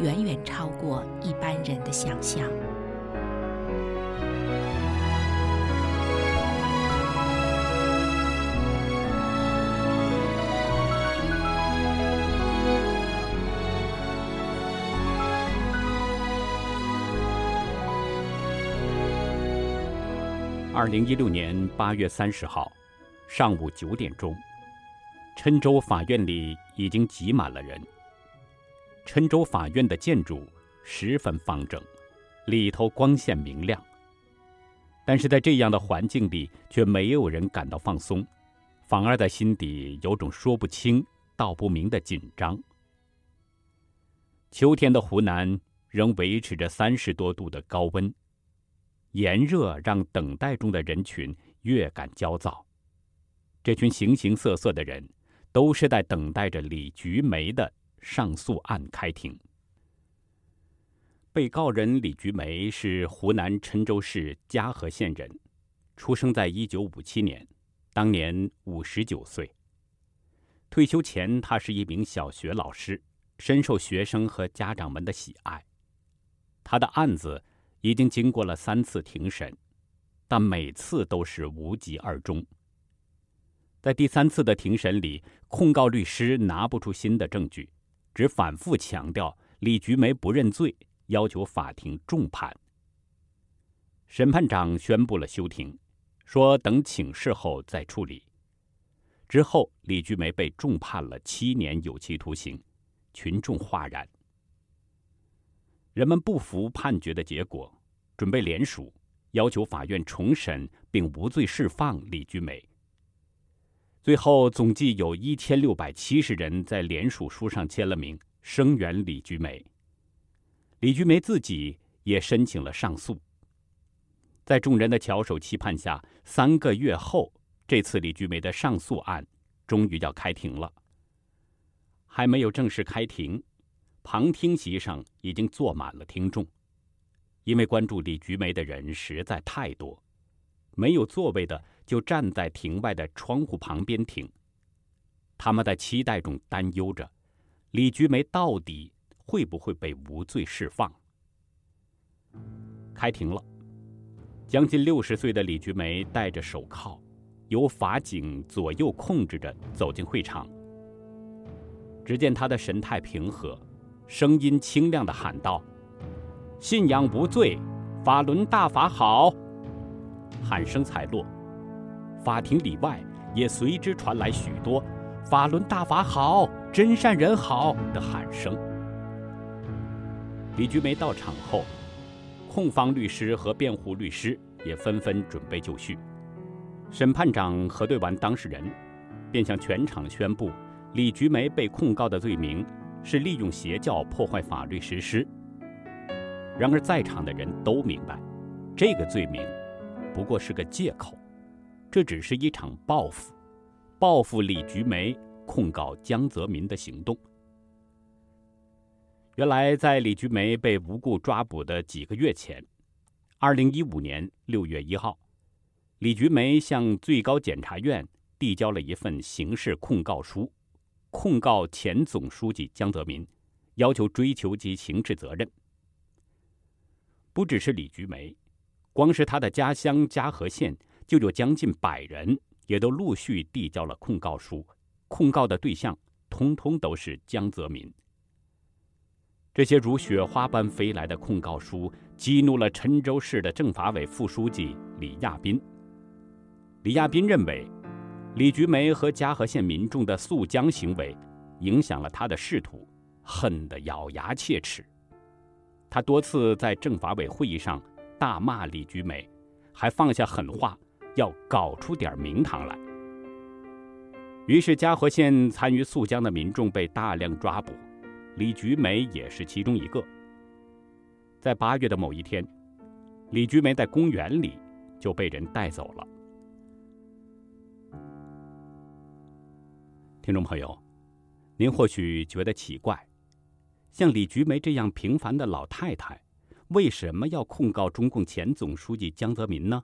远远超过一般人的想象。二零一六年八月三十号上午九点钟，郴州法院里已经挤满了人。郴州法院的建筑十分方正，里头光线明亮。但是在这样的环境里，却没有人感到放松，反而在心底有种说不清道不明的紧张。秋天的湖南仍维持着三十多度的高温，炎热让等待中的人群越感焦躁。这群形形色色的人，都是在等待着李菊梅的。上诉案开庭。被告人李菊梅是湖南郴州市嘉禾县人，出生在一九五七年，当年五十九岁。退休前，他是一名小学老师，深受学生和家长们的喜爱。他的案子已经经过了三次庭审，但每次都是无疾而终。在第三次的庭审里，控告律师拿不出新的证据。只反复强调李菊梅不认罪，要求法庭重判。审判长宣布了休庭，说等请示后再处理。之后，李菊梅被重判了七年有期徒刑，群众哗然。人们不服判决的结果，准备联署，要求法院重审并无罪释放李菊梅。最后，总计有一千六百七十人在联署书上签了名，声援李菊梅。李菊梅自己也申请了上诉。在众人的翘首期盼下，三个月后，这次李菊梅的上诉案终于要开庭了。还没有正式开庭，旁听席上已经坐满了听众，因为关注李菊梅的人实在太多。没有座位的就站在庭外的窗户旁边听，他们在期待中担忧着，李菊梅到底会不会被无罪释放？开庭了，将近六十岁的李菊梅戴着手铐，由法警左右控制着走进会场。只见他的神态平和，声音清亮地喊道：“信仰无罪，法轮大法好。”喊声才落，法庭里外也随之传来许多“法轮大法好，真善人好”的喊声。李菊梅到场后，控方律师和辩护律师也纷纷准备就绪。审判长核对完当事人，便向全场宣布：李菊梅被控告的罪名是利用邪教破坏法律实施。然而，在场的人都明白，这个罪名。不过是个借口，这只是一场报复，报复李菊梅控告江泽民的行动。原来，在李菊梅被无故抓捕的几个月前，二零一五年六月一号，李菊梅向最高检察院递交了一份刑事控告书，控告前总书记江泽民，要求追究其刑事责任。不只是李菊梅。光是他的家乡嘉禾县，就有将近百人也都陆续递交了控告书，控告的对象通通都是江泽民。这些如雪花般飞来的控告书，激怒了郴州市的政法委副书记李亚斌。李亚斌认为，李菊梅和嘉禾县民众的诉江行为，影响了他的仕途，恨得咬牙切齿。他多次在政法委会议上。大骂李菊梅，还放下狠话，要搞出点名堂来。于是嘉禾县参与诉江的民众被大量抓捕，李菊梅也是其中一个。在八月的某一天，李菊梅在公园里就被人带走了。听众朋友，您或许觉得奇怪，像李菊梅这样平凡的老太太，为什么要控告中共前总书记江泽民呢？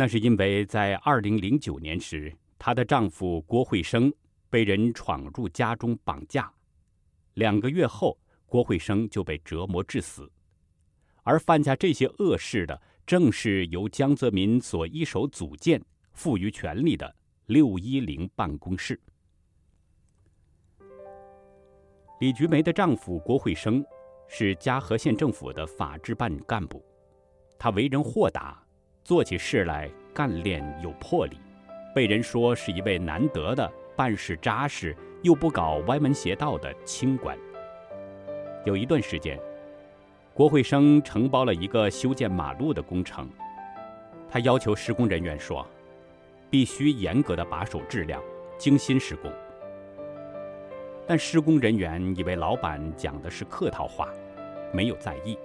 那是因为在二零零九年时，她的丈夫郭会生被人闯入家中绑架，两个月后，郭会生就被折磨致死。而犯下这些恶事的，正是由江泽民所一手组建、赋予权力的六一零办公室。李菊梅的丈夫郭会生是嘉禾县政府的法制办干部，他为人豁达，做起事来干练有魄力，被人说是一位难得的办事扎实又不搞歪门邪道的清官。有一段时间，郭会生承包了一个修建马路的工程，他要求施工人员说，必须严格的把守质量，精心施工。但施工人员以为老板讲的是客套话，没有在意。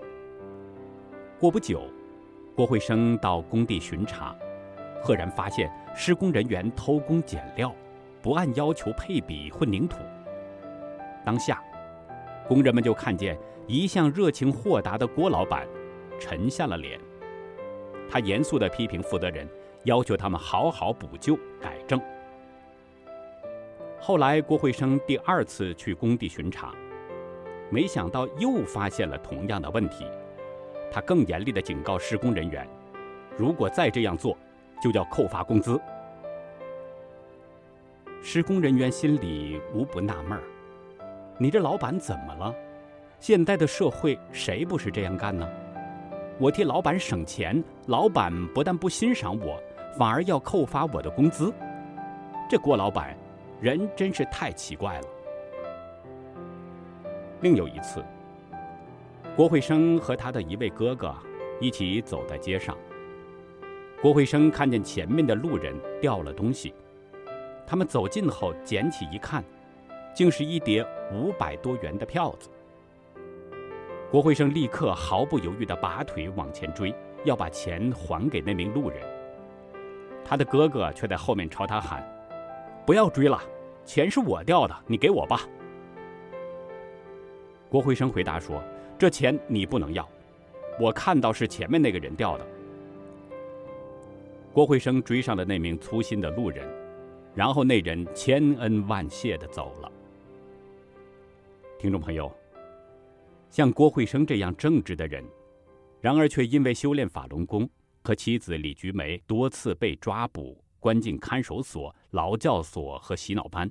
过不久，郭会生到工地巡查，赫然发现施工人员偷工减料，不按要求配比混凝土。当下，工人们就看见一向热情豁达的郭老板沉下了脸。他严肃地批评负责人，要求他们好好补救改正。后来，郭会生第二次去工地巡查，没想到又发现了同样的问题。他更严厉地警告施工人员：“如果再这样做，就叫扣发工资。”施工人员心里无不纳闷儿：“你这老板怎么了？现在的社会谁不是这样干呢？我替老板省钱，老板不但不欣赏我，反而要扣发我的工资。这郭老板……”人真是太奇怪了。另有一次，郭会生和他的一位哥哥一起走在街上。郭会生看见前面的路人掉了东西，他们走近后捡起一看，竟是一叠五百多元的票子。郭会生立刻毫不犹豫地拔腿往前追，要把钱还给那名路人。他的哥哥却在后面朝他喊。不要追了，钱是我掉的，你给我吧。郭会生回答说：“这钱你不能要，我看到是前面那个人掉的。”郭慧生追上了那名粗心的路人，然后那人千恩万谢的走了。听众朋友，像郭慧生这样正直的人，然而却因为修炼法轮功和妻子李菊梅多次被抓捕。关进看守所、劳教所和洗脑班，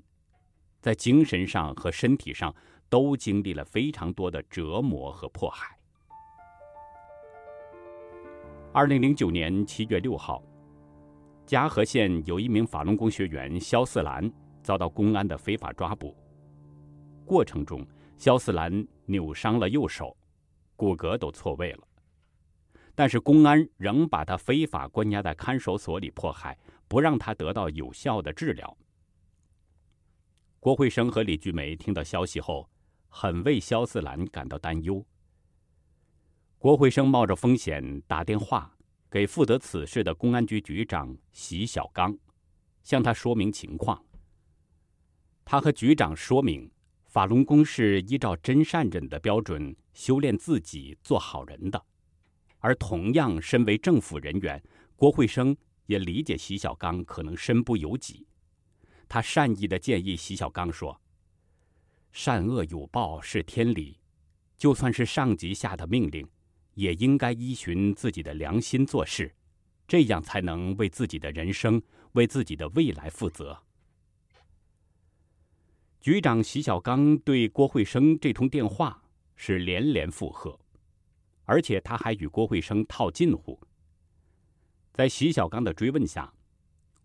在精神上和身体上都经历了非常多的折磨和迫害。二零零九年七月六号，嘉禾县有一名法轮功学员肖四兰遭到公安的非法抓捕，过程中肖四兰扭伤了右手，骨骼都错位了，但是公安仍把他非法关押在看守所里迫害。不让他得到有效的治疗。郭慧生和李菊梅听到消息后，很为萧四兰感到担忧。郭会生冒着风险打电话给负责此事的公安局局长席小刚，向他说明情况。他和局长说明，法轮功是依照真善忍的标准修炼自己做好人的，而同样身为政府人员，郭会生。也理解席小刚可能身不由己，他善意的建议席小刚说：“善恶有报是天理，就算是上级下的命令，也应该依循自己的良心做事，这样才能为自己的人生、为自己的未来负责。”局长席小刚对郭会生这通电话是连连附和，而且他还与郭会生套近乎。在席小刚的追问下，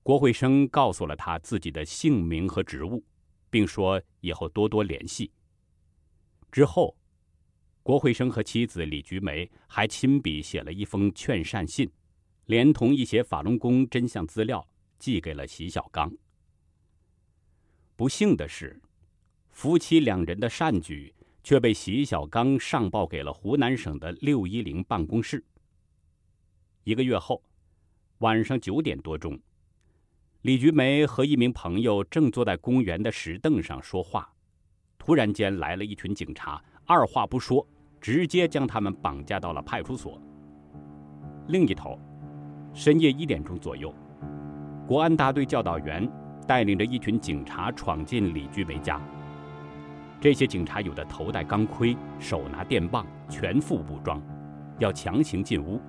郭会生告诉了他自己的姓名和职务，并说以后多多联系。之后，郭会生和妻子李菊梅还亲笔写了一封劝善信，连同一些法轮功真相资料寄给了席小刚。不幸的是，夫妻两人的善举却被习小刚上报给了湖南省的六一零办公室。一个月后，晚上九点多钟，李菊梅和一名朋友正坐在公园的石凳上说话，突然间来了一群警察，二话不说，直接将他们绑架到了派出所。另一头，深夜一点钟左右，国安大队教导员带领着一群警察闯进李菊梅家。这些警察有的头戴钢盔，手拿电棒，全副武装，要强行进屋，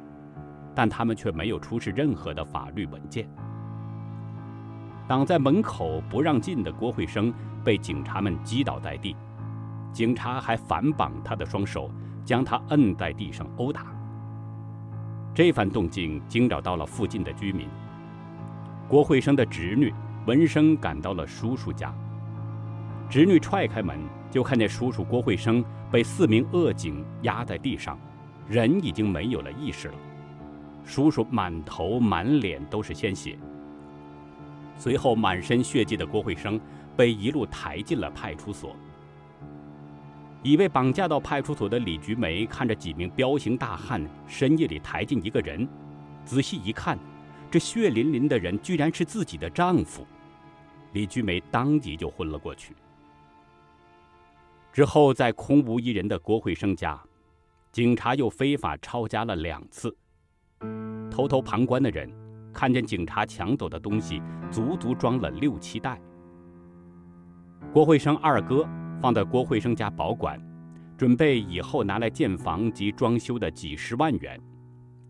但他们却没有出示任何的法律文件。挡在门口不让进的郭慧生被警察们击倒在地，警察还反绑他的双手，将他摁在地上殴打。这番动静惊扰到了附近的居民。郭慧生的侄女闻声赶到了叔叔家，侄女踹开门，就看见叔叔郭慧生被四名恶警压在地上，人已经没有了意识了。叔叔满头满脸都是鲜血。随后，满身血迹的郭慧生被一路抬进了派出所。已被绑架到派出所的李菊梅看着几名彪形大汉深夜里抬进一个人，仔细一看，这血淋淋的人居然是自己的丈夫。李菊梅当即就昏了过去。之后，在空无一人的郭慧生家，警察又非法抄家了两次。偷偷旁观的人看见警察抢走的东西足足装了六七袋。郭慧生二哥放在郭慧生家保管，准备以后拿来建房及装修的几十万元。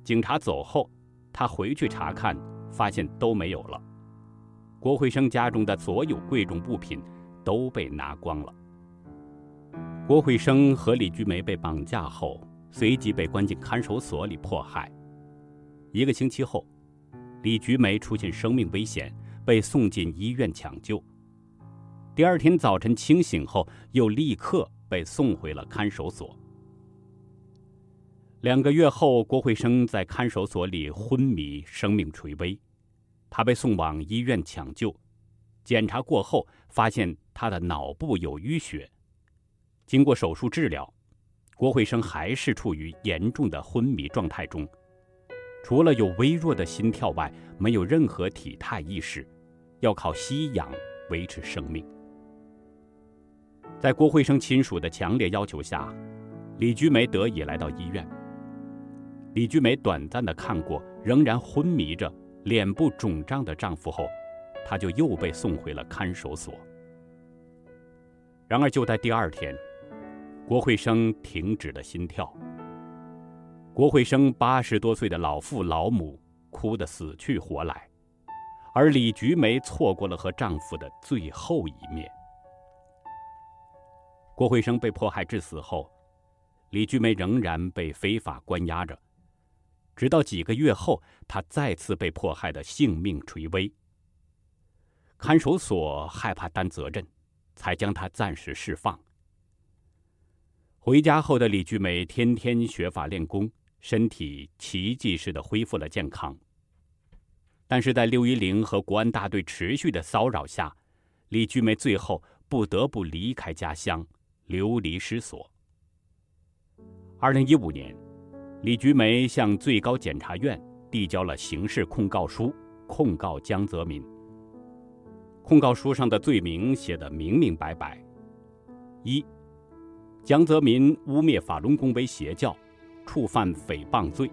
警察走后，他回去查看，发现都没有了。郭慧生家中的所有贵重物品都被拿光了。郭慧生和李菊梅被绑架后，随即被关进看守所里迫害。一个星期后，李菊梅出现生命危险，被送进医院抢救。第二天早晨清醒后，又立刻被送回了看守所。两个月后，郭慧生在看守所里昏迷，生命垂危。他被送往医院抢救，检查过后发现他的脑部有淤血。经过手术治疗，郭慧生还是处于严重的昏迷状态中，除了有微弱的心跳外，没有任何体态意识，要靠吸氧维持生命。在郭慧生亲属的强烈要求下，李菊梅得以来到医院。李菊梅短暂的看过仍然昏迷着、脸部肿胀的丈夫后，她就又被送回了看守所。然而就在第二天，郭慧生停止了心跳。郭慧生八十多岁的老父老母哭得死去活来，而李菊梅错过了和丈夫的最后一面。郭慧生被迫害致死后，李菊梅仍然被非法关押着，直到几个月后，她再次被迫害的性命垂危。看守所害怕担责任，才将她暂时释放。回家后的李菊梅天天学法练功，身体奇迹似的恢复了健康。但是在六一零和国安大队持续的骚扰下，李菊梅最后不得不离开家乡，流离失所。二零一五年，李菊梅向最高检察院递交了刑事控告书，控告江泽民。控告书上的罪名写得明明白白：一。江泽民污蔑法轮功为邪教，触犯诽谤罪。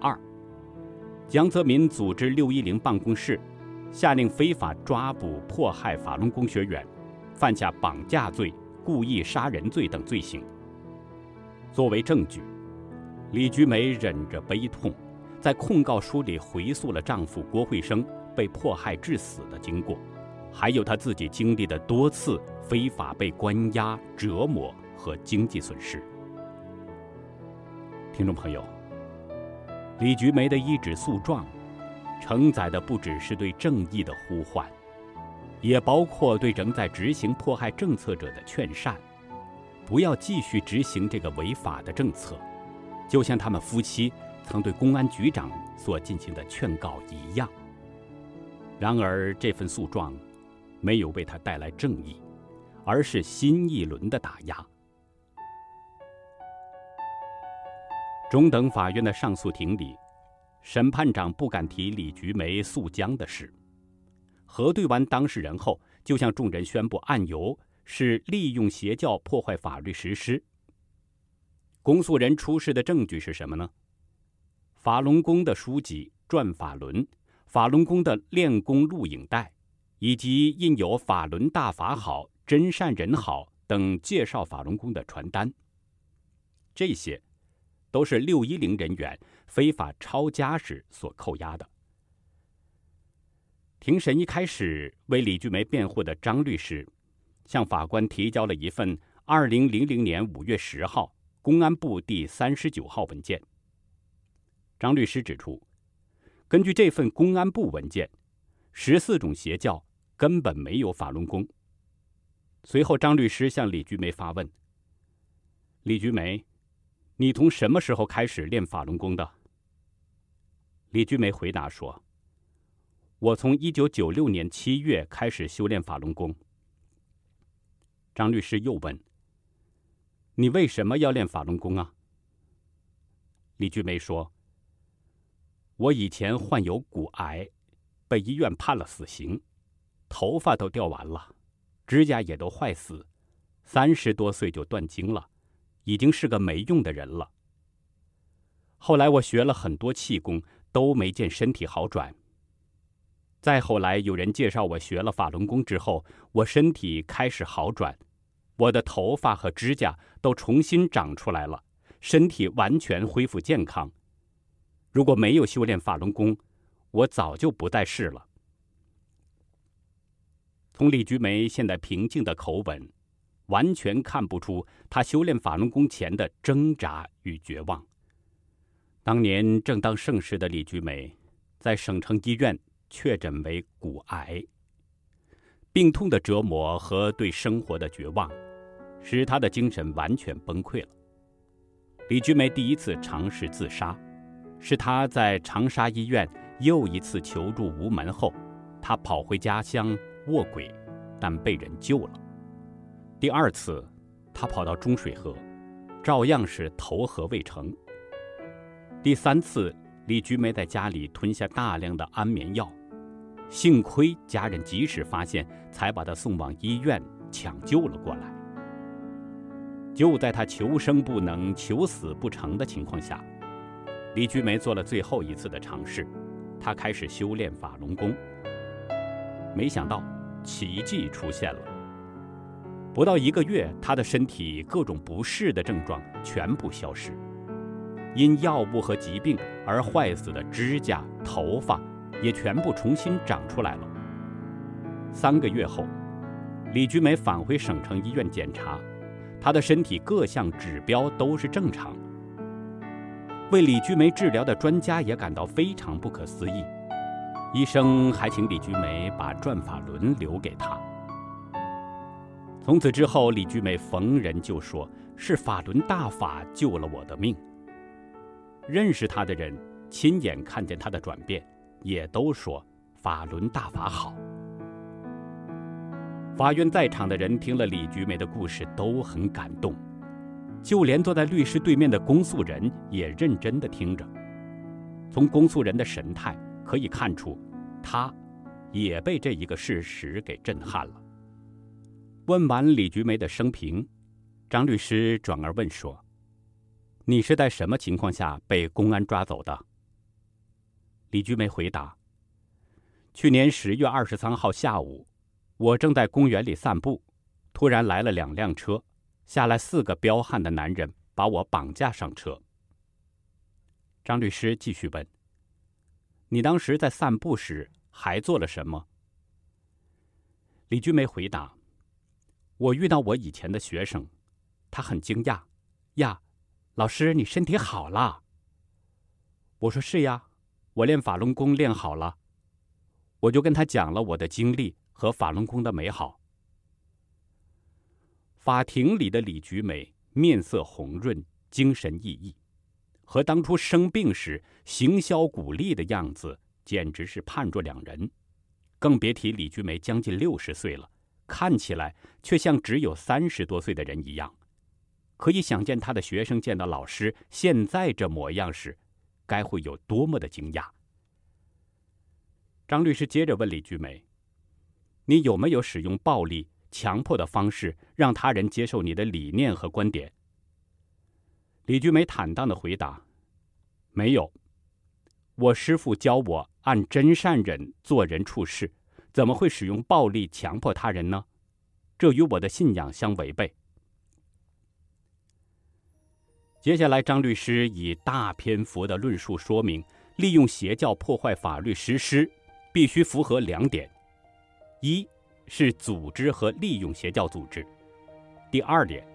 二，江泽民组织六一零办公室，下令非法抓捕迫害法轮功学员，犯下绑架罪、故意杀人罪等罪行。作为证据，李菊梅忍着悲痛，在控告书里回溯了丈夫郭慧生被迫害致死的经过。还有她自己经历的多次非法被关押、折磨和经济损失。听众朋友，李菊梅的一纸诉状，承载的不只是对正义的呼唤，也包括对仍在执行迫害政策者的劝善，不要继续执行这个违法的政策，就像他们夫妻曾对公安局长所进行的劝告一样。然而，这份诉状。没有为他带来正义，而是新一轮的打压，中等法院的上诉庭里，审判长不敢提李菊梅诉江的事。核对完当事人后，就向众人宣布案由是利用邪教破坏法律实施。公诉人出示的证据是什么呢？法轮功的书籍《转法轮》，法轮功的练功录影带，以及印有“法轮大法好，真善人好”等介绍法轮功的传单。这些，都是六一零人员非法抄家时所扣押的。庭审一开始，为李菊梅辩护的张律师，向法官提交了一份二零零零年五月十号公安部第三十九号文件。张律师指出，根据这份公安部文件，十四种邪教根本没有法轮功。随后，张律师向李菊梅发问：“李菊梅，你从什么时候开始练法轮功的？”李菊梅回答说。我从一九九六年七月开始修炼法轮功。张律师又问：“你为什么要练法轮功啊？”李菊梅说：“我以前患有骨癌，被医院判了死刑，头发都掉完了，指甲也都坏死，三十多岁就断经了，已经是个没用的人了。后来我学了很多气功，都没见身体好转。”再后来，有人介绍我学了法轮功之后，我身体开始好转，我的头发和指甲都重新长出来了，身体完全恢复健康。如果没有修炼法轮功，我早就不在世了。从李菊梅现在平静的口吻，完全看不出他修炼法轮功前的挣扎与绝望。当年正当盛世的李菊梅，在省城医院。确诊为骨癌，病痛的折磨和对生活的绝望，使他的精神完全崩溃了。李菊梅第一次尝试自杀，是她在长沙医院又一次求助无门后，她跑回家乡卧轨，但被人救了。第二次，他跑到中水河，照样是投河未成。第三次，李菊梅在家里吞下大量的安眠药。幸亏家人及时发现，才把他送往医院抢救了过来。就在他求生不能、求死不成的情况下，李菊梅做了最后一次的尝试，她开始修炼法轮功。没想到奇迹出现了，不到一个月，她的身体各种不适的症状全部消失，因药物和疾病而坏死的指甲、头发。也全部重新长出来了。三个月后，李菊梅返回省城医院检查，她的身体各项指标都是正常。为李菊梅治疗的专家也感到非常不可思议，医生还请李菊梅把转法轮留给他。从此之后，李菊梅逢人就说是法轮大法救了我的命。认识她的人亲眼看见她的转变。也都说法轮大法好。法院在场的人听了李菊梅的故事都很感动，就连坐在律师对面的公诉人也认真的听着。从公诉人的神态可以看出，他也被这一个事实给震撼了。问完李菊梅的生平，张律师转而问说：“你是在什么情况下被公安抓走的？”李菊梅回答：“去年十月二十三号下午，我正在公园里散步，突然来了两辆车，下来四个彪悍的男人，把我绑架上车。”张律师继续问：“你当时在散步时还做了什么？”李菊梅回答：“我遇到我以前的学生，他很惊讶，呀，老师，你身体好了。”我说：“是呀。”我练法轮功练好了，我就跟他讲了我的经历和法轮功的美好。法庭里的李菊梅面色红润，精神奕奕，和当初生病时行销鼓励的样子简直是判若两人。更别提李菊梅将近六十岁了，看起来却像只有三十多岁的人一样。可以想见他的学生见到老师现在这模样时，该会有多么的惊讶。张律师接着问李菊梅：“你有没有使用暴力、强迫的方式让他人接受你的理念和观点？”李菊梅坦荡的回答：“没有。我师父教我按真善忍做人处事，怎么会使用暴力强迫他人呢？这与我的信仰相违背。”接下来，张律师以大篇幅的论述说明，利用邪教破坏法律实施，必须符合两点：一是组织和利用邪教组织；第二点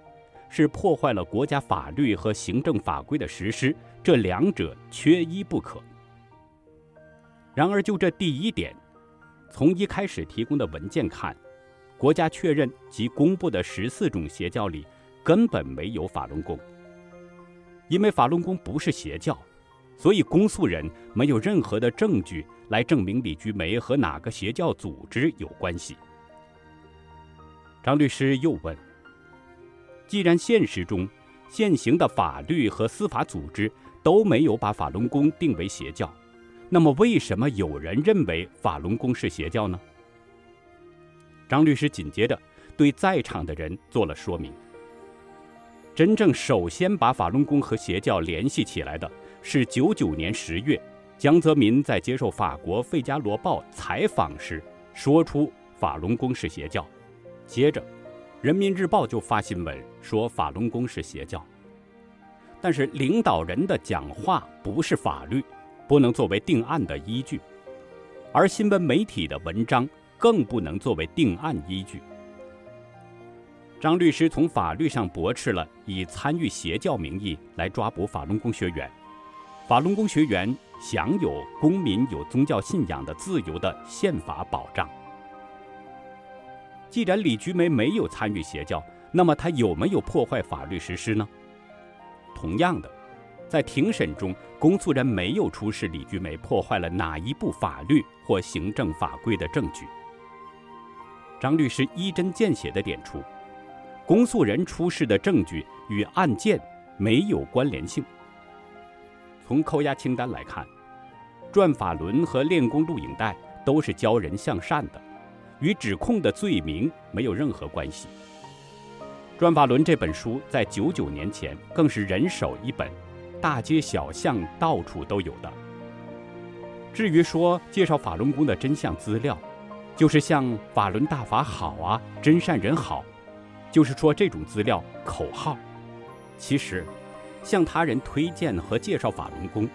是破坏了国家法律和行政法规的实施，这两者缺一不可。然而，就这第一点，从一开始提供的文件看，国家确认及公布的十四种邪教里，根本没有法轮功。因为法轮功不是邪教，所以公诉人没有任何的证据来证明李菊梅和哪个邪教组织有关系。张律师又问：“既然现实中现行的法律和司法组织都没有把法轮功定为邪教，那么为什么有人认为法轮功是邪教呢？”张律师紧接着对在场的人做了说明。真正首先把法轮功和邪教联系起来的是九九年十月，江泽民在接受法国《费加罗报》采访时说出法轮功是邪教。接着，《人民日报》就发新闻说法轮功是邪教。但是领导人的讲话不是法律，不能作为定案的依据，而新闻媒体的文章更不能作为定案依据。张律师从法律上驳斥了以参与邪教名义来抓捕法轮功学员。法轮功学员享有公民有宗教信仰的自由的宪法保障。既然李菊梅没有参与邪教，那么她有没有破坏法律实施呢？同样的，在庭审中，公诉人没有出示李菊梅破坏了哪一部法律或行政法规的证据。张律师一针见血地点出。公诉人出示的证据与案件没有关联性。从扣押清单来看，转法轮和练功录影带都是教人向善的，与指控的罪名没有任何关系。转法轮这本书在九九年前更是人手一本，大街小巷到处都有的。至于说介绍法轮功的真相资料，就是像法轮大法好啊，真善人好。就是说，这种资料口号，其实向他人推荐和介绍法轮功，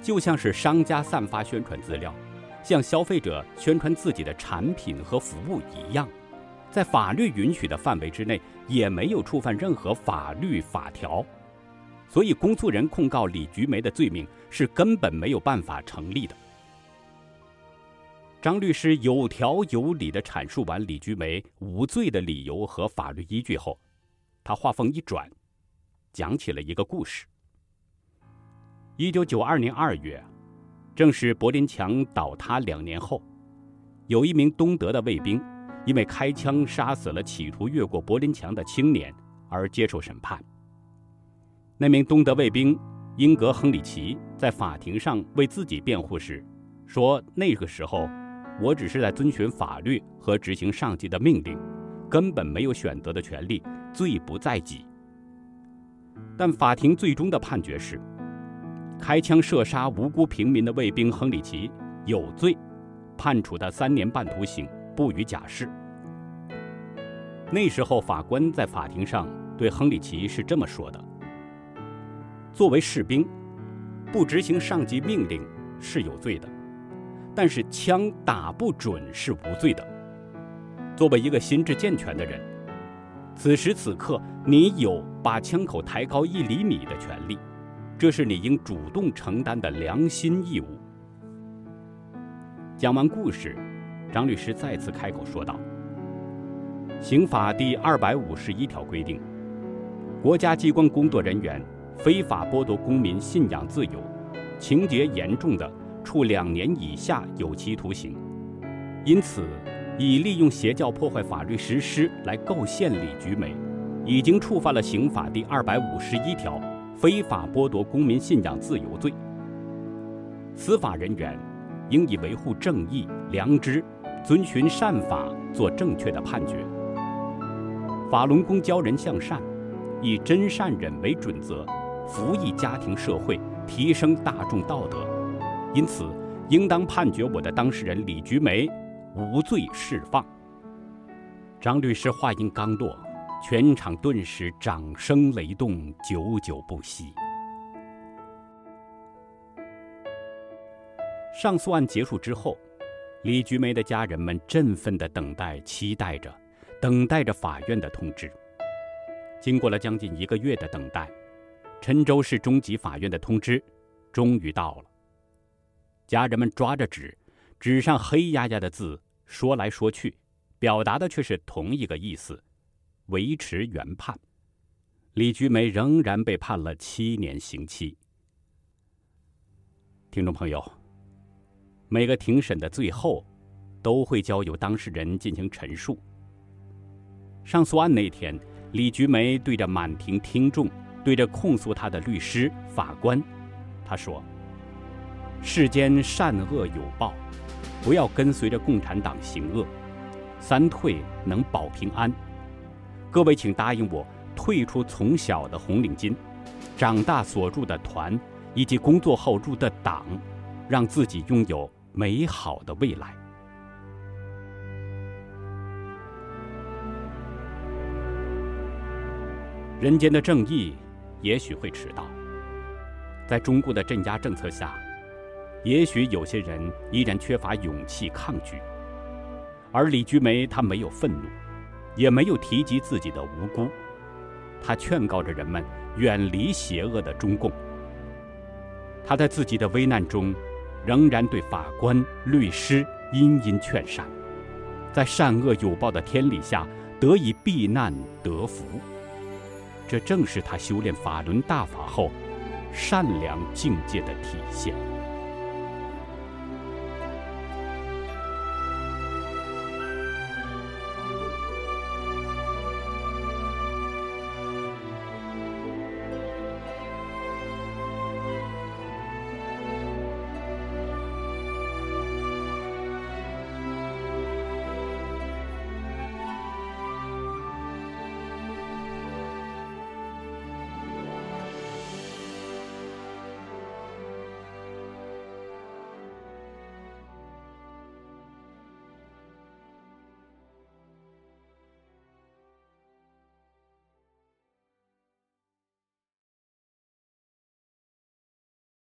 就像是商家散发宣传资料，向消费者宣传自己的产品和服务一样，在法律允许的范围之内，也没有触犯任何法律法条，所以公诉人控告李菊梅的罪名是根本没有办法成立的。张律师有条有理地阐述完李菊梅无罪的理由和法律依据后，他话锋一转，讲起了一个故事。一九九二年二月，正是柏林墙倒塌两年后，有一名东德的卫兵因为开枪杀死了企图越过柏林墙的青年而接受审判。那名东德卫兵英格·亨里奇在法庭上为自己辩护时说：“那个时候。”我只是在遵循法律和执行上级的命令，根本没有选择的权利，罪不在己。但法庭最终的判决是，开枪射杀无辜平民的卫兵亨里奇有罪，判处他三年半徒刑，不予假释。那时候法官在法庭上对亨里奇是这么说的：作为士兵，不执行上级命令是有罪的。但是枪打不准是无罪的。作为一个心智健全的人，此时此刻你有把枪口抬高一厘米的权利，这是你应主动承担的良心义务。讲完故事，张律师再次开口说道：“刑法第二百五十一条规定，国家机关工作人员非法剥夺公民信仰自由，情节严重的。”处两年以下有期徒刑，因此，以利用邪教破坏法律实施来构陷李菊梅，已经触犯了刑法第二百五十一条非法剥夺公民信仰自由罪。司法人员应以维护正义、良知、遵循善法做正确的判决。法轮功教人向善，以真善忍为准则，服役家庭社会，提升大众道德。因此，应当判决我的当事人李菊梅无罪释放。张律师话音刚落，全场顿时掌声雷动，久久不息。上诉案结束之后，李菊梅的家人们振奋地等待、期待着，等待着法院的通知。经过了将近一个月的等待，郴州市中级法院的通知终于到了。家人们抓着纸，纸上黑压压的字说来说去，表达的却是同一个意思：维持原判。李菊梅仍然被判了七年刑期。听众朋友。每个庭审的最后，都会交由当事人进行陈述。上诉案那天，李菊梅对着满庭听众，对着控诉他的律师、法官，他说：“世间善恶有报，不要跟随着共产党行恶，三退能保平安。各位，请答应我，退出从小的红领巾，长大所入的团，以及工作后入的党，让自己拥有。”美好的未来。人间的正义也许会迟到，在中共的镇压政策下，也许有些人依然缺乏勇气抗拒。而李菊梅她没有愤怒，也没有提及自己的无辜，她劝告着人们远离邪恶的中共。她在自己的危难中。仍然对法官、律师殷殷劝善，在善恶有报的天理下得以避难得福。这正是他修炼法轮大法后善良境界的体现。